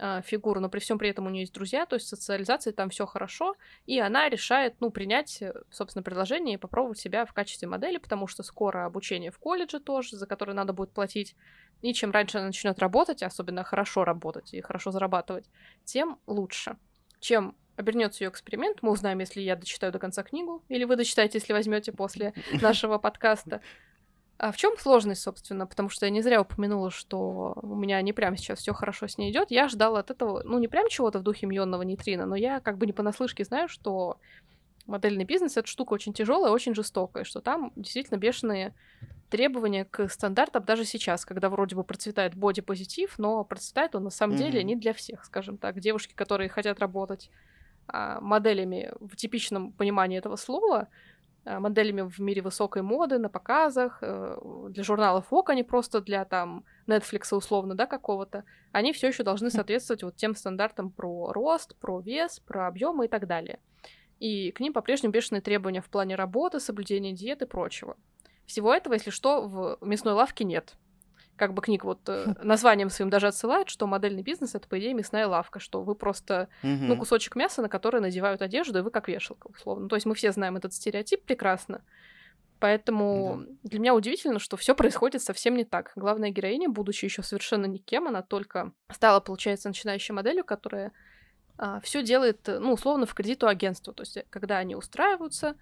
э, фигуру, но при всем при этом у нее есть друзья, то есть социализация там все хорошо, и она решает, ну, принять, э, собственно, предложение и попробовать себя в качестве модели, потому что скоро обучение в колледже тоже, за которое надо будет платить И чем раньше она начнет работать, особенно хорошо работать и хорошо зарабатывать, тем лучше. Чем обернется ее эксперимент, мы узнаем, если я дочитаю до конца книгу, или вы дочитаете, если возьмете после нашего подкаста. А в чем сложность, собственно? Потому что я не зря упомянула, что у меня не прямо сейчас все хорошо с ней идет. Я ждала от этого, ну, не прям чего-то в духе мионного нейтрина, но я как бы не понаслышке знаю, что модельный бизнес это штука очень тяжелая, очень жестокая, что там действительно бешеные требования к стандартам даже сейчас, когда вроде бы процветает бодипозитив, но процветает он на самом mm-hmm. деле не для всех, скажем так. Девушки, которые хотят работать а, моделями в типичном понимании этого слова, моделями в мире высокой моды, на показах, э, для журналов ОК, а не просто для там Netflix условно, да, какого-то, они все еще должны соответствовать вот тем стандартам про рост, про вес, про объемы и так далее. И к ним по-прежнему бешеные требования в плане работы, соблюдения диеты и прочего. Всего этого, если что, в мясной лавке нет как бы книг вот э, названием своим даже отсылает, что модельный бизнес это, по идее, мясная лавка, что вы просто, ну, кусочек мяса, на который надевают одежду, и вы как вешалка, условно. То есть мы все знаем этот стереотип прекрасно. Поэтому да. для меня удивительно, что все происходит совсем не так. Главная героиня, будучи еще совершенно никем, она только стала, получается, начинающей моделью, которая а, все делает, ну, условно, в кредиту агентству. То есть, э, когда они устраиваются,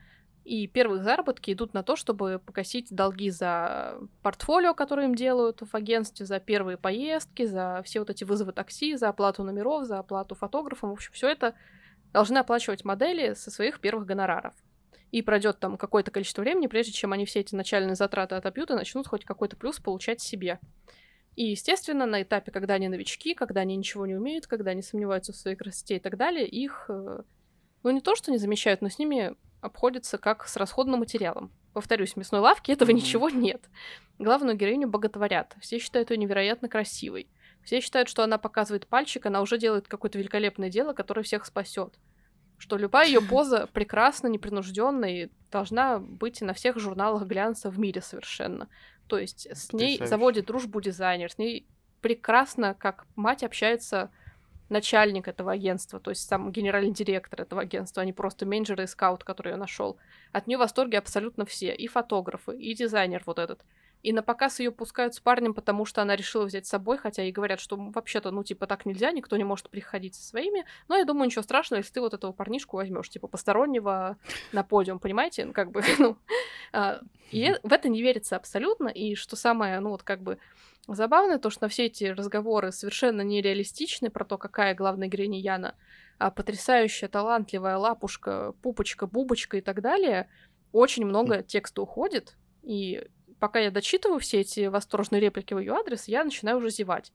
и первые заработки идут на то, чтобы погасить долги за портфолио, которое им делают в агентстве, за первые поездки, за все вот эти вызовы такси, за оплату номеров, за оплату фотографам. В общем, все это должны оплачивать модели со своих первых гонораров. И пройдет там какое-то количество времени, прежде чем они все эти начальные затраты отобьют и начнут хоть какой-то плюс получать себе. И, естественно, на этапе, когда они новички, когда они ничего не умеют, когда они сомневаются в своей красоте и так далее, их, э, ну, не то, что не замечают, но с ними обходится как с расходным материалом. Повторюсь, в мясной лавке этого mm-hmm. ничего нет. Главную героиню боготворят. Все считают ее невероятно красивой. Все считают, что она показывает пальчик, она уже делает какое-то великолепное дело, которое всех спасет. Что любая ее поза прекрасна, непринужденная и должна быть на всех журналах глянца в мире совершенно. То есть с ней заводит дружбу дизайнер, с ней прекрасно, как мать общается начальник этого агентства, то есть сам генеральный директор этого агентства, а не просто менеджер и скаут, который я нашел. От нее в восторге абсолютно все, и фотографы, и дизайнер вот этот. И на показ ее пускают с парнем, потому что она решила взять с собой, хотя и говорят, что вообще-то, ну, типа, так нельзя, никто не может приходить со своими. Но я думаю, ничего страшного, если ты вот этого парнишку возьмешь, типа, постороннего на подиум, понимаете? Ну, как бы, ну. А, и в это не верится абсолютно. И что самое, ну, вот как бы забавное, то, что на все эти разговоры совершенно нереалистичны про то, какая главная героиня Яна, а потрясающая, талантливая лапушка, пупочка, бубочка и так далее, очень много текста уходит, и пока я дочитываю все эти восторженные реплики в ее адрес, я начинаю уже зевать.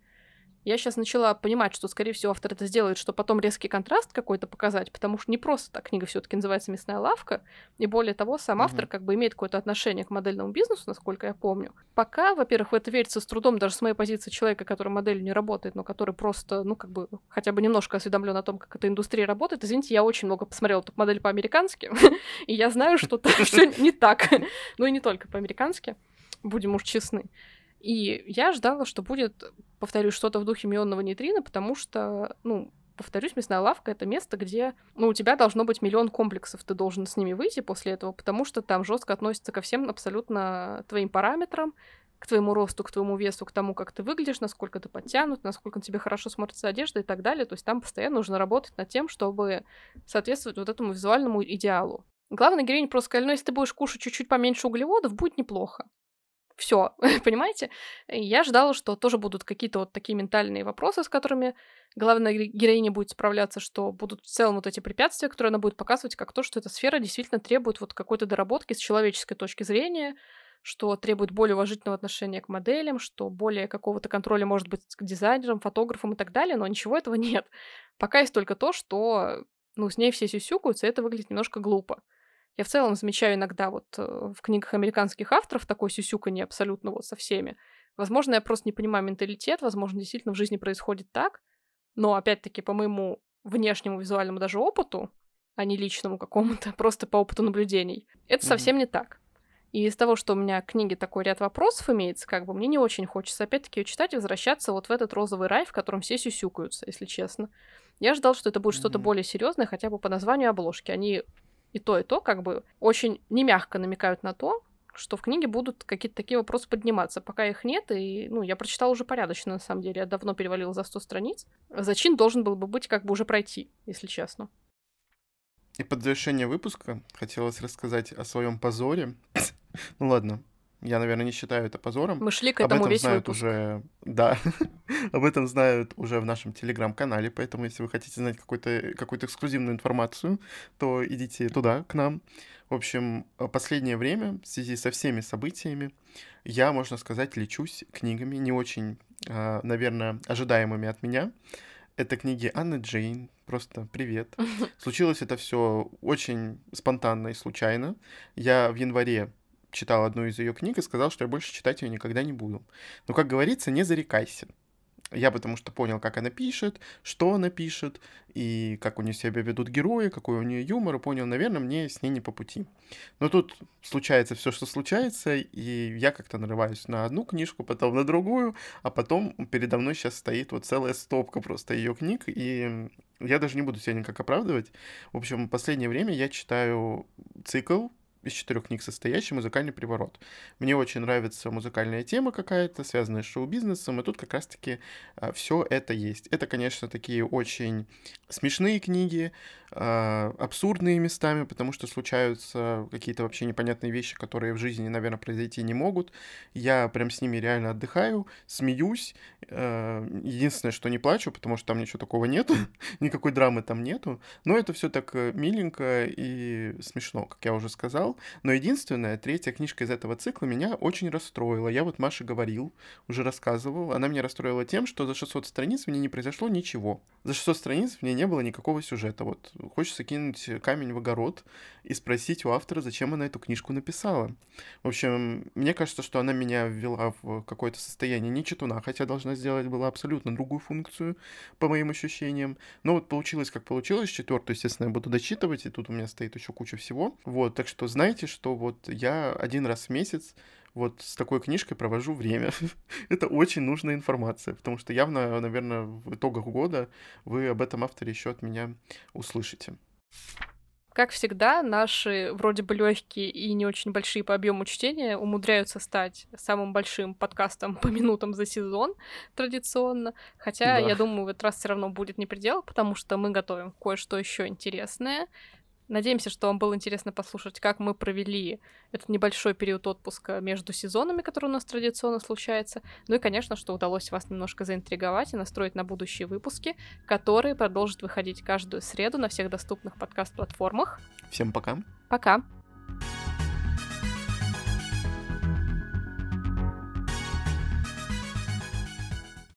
Я сейчас начала понимать, что, скорее всего, автор это сделает, чтобы потом резкий контраст какой-то показать, потому что не просто так книга все-таки называется «Мясная лавка», и более того, сам mm-hmm. автор как бы имеет какое-то отношение к модельному бизнесу, насколько я помню. Пока, во-первых, в это верится с трудом, даже с моей позиции человека, который моделью не работает, но который просто, ну, как бы, хотя бы немножко осведомлен о том, как эта индустрия работает. Извините, я очень много посмотрела топ-модель по-американски, и я знаю, что все не так. Ну и не только по-американски, будем уж честны. И я ждала, что будет, повторюсь, что-то в духе мионного нейтрина, потому что, ну, повторюсь, мясная лавка — это место, где, ну, у тебя должно быть миллион комплексов, ты должен с ними выйти после этого, потому что там жестко относится ко всем абсолютно твоим параметрам, к твоему росту, к твоему весу, к тому, как ты выглядишь, насколько ты подтянут, насколько на тебе хорошо смотрится одежда и так далее. То есть там постоянно нужно работать над тем, чтобы соответствовать вот этому визуальному идеалу. Главное, героиня просто сказали, ну, если ты будешь кушать чуть-чуть поменьше углеводов, будет неплохо. Все, понимаете? Я ждала, что тоже будут какие-то вот такие ментальные вопросы, с которыми главная героиня будет справляться, что будут в целом вот эти препятствия, которые она будет показывать, как то, что эта сфера действительно требует вот какой-то доработки с человеческой точки зрения, что требует более уважительного отношения к моделям, что более какого-то контроля может быть к дизайнерам, фотографам и так далее, но ничего этого нет. Пока есть только то, что ну, с ней все сюсюкаются, и это выглядит немножко глупо. Я в целом замечаю иногда вот э, в книгах американских авторов такое сюсюканье абсолютно вот со всеми. Возможно, я просто не понимаю менталитет, возможно, действительно в жизни происходит так, но опять-таки по моему внешнему визуальному даже опыту, а не личному какому-то, просто по опыту наблюдений, это mm-hmm. совсем не так. И из того, что у меня книги такой ряд вопросов имеется, как бы мне не очень хочется опять-таки ее читать и возвращаться вот в этот розовый рай, в котором все сюсюкаются, если честно. Я ждал, что это будет mm-hmm. что-то более серьезное, хотя бы по названию обложки. Они и то, и то как бы очень немягко намекают на то, что в книге будут какие-то такие вопросы подниматься. Пока их нет, и, ну, я прочитала уже порядочно, на самом деле. Я давно перевалила за 100 страниц. Зачин должен был бы быть как бы уже пройти, если честно. И под завершение выпуска хотелось рассказать о своем позоре. ну ладно, я, наверное, не считаю это позором. Мы шли к этому Об этом знают выпуск. уже, да, об этом знают уже в нашем телеграм-канале, поэтому если вы хотите знать какую-то какую эксклюзивную информацию, то идите туда, к нам. В общем, последнее время, в связи со всеми событиями, я, можно сказать, лечусь книгами, не очень, а, наверное, ожидаемыми от меня. Это книги Анны Джейн, просто привет. Случилось это все очень спонтанно и случайно. Я в январе читал одну из ее книг и сказал, что я больше читать ее никогда не буду. Но, как говорится, не зарекайся. Я потому что понял, как она пишет, что она пишет, и как у нее себя ведут герои, какой у нее юмор, и понял, наверное, мне с ней не по пути. Но тут случается все, что случается, и я как-то нарываюсь на одну книжку, потом на другую, а потом передо мной сейчас стоит вот целая стопка просто ее книг, и я даже не буду себя никак оправдывать. В общем, в последнее время я читаю цикл из четырех книг состоящий музыкальный приворот. Мне очень нравится музыкальная тема какая-то, связанная с шоу-бизнесом, и тут как раз-таки а, все это есть. Это, конечно, такие очень смешные книги, а, абсурдные местами, потому что случаются какие-то вообще непонятные вещи, которые в жизни, наверное, произойти не могут. Я прям с ними реально отдыхаю, смеюсь. А, единственное, что не плачу, потому что там ничего такого нету, никакой драмы там нету. Но это все так э, миленько и смешно, как я уже сказал. Но единственное, третья книжка из этого цикла меня очень расстроила. Я вот Маше говорил, уже рассказывал. Она меня расстроила тем, что за 600 страниц в ней не произошло ничего. За 600 страниц в ней не было никакого сюжета. Вот хочется кинуть камень в огород и спросить у автора, зачем она эту книжку написала. В общем, мне кажется, что она меня ввела в какое-то состояние не читуна, хотя должна сделать была абсолютно другую функцию, по моим ощущениям. Но вот получилось, как получилось. Четвертую, естественно, я буду дочитывать, и тут у меня стоит еще куча всего. Вот, так что знаете, что вот я один раз в месяц вот с такой книжкой провожу время. Это очень нужная информация, потому что явно, наверное, в итогах года вы об этом авторе еще от меня услышите. Как всегда, наши вроде бы легкие и не очень большие по объему чтения умудряются стать самым большим подкастом по минутам за сезон традиционно. Хотя, да. я думаю, в этот раз все равно будет не предел, потому что мы готовим кое-что еще интересное. Надеемся, что вам было интересно послушать, как мы провели этот небольшой период отпуска между сезонами, который у нас традиционно случается. Ну и, конечно, что удалось вас немножко заинтриговать и настроить на будущие выпуски, которые продолжат выходить каждую среду на всех доступных подкаст-платформах. Всем пока. Пока.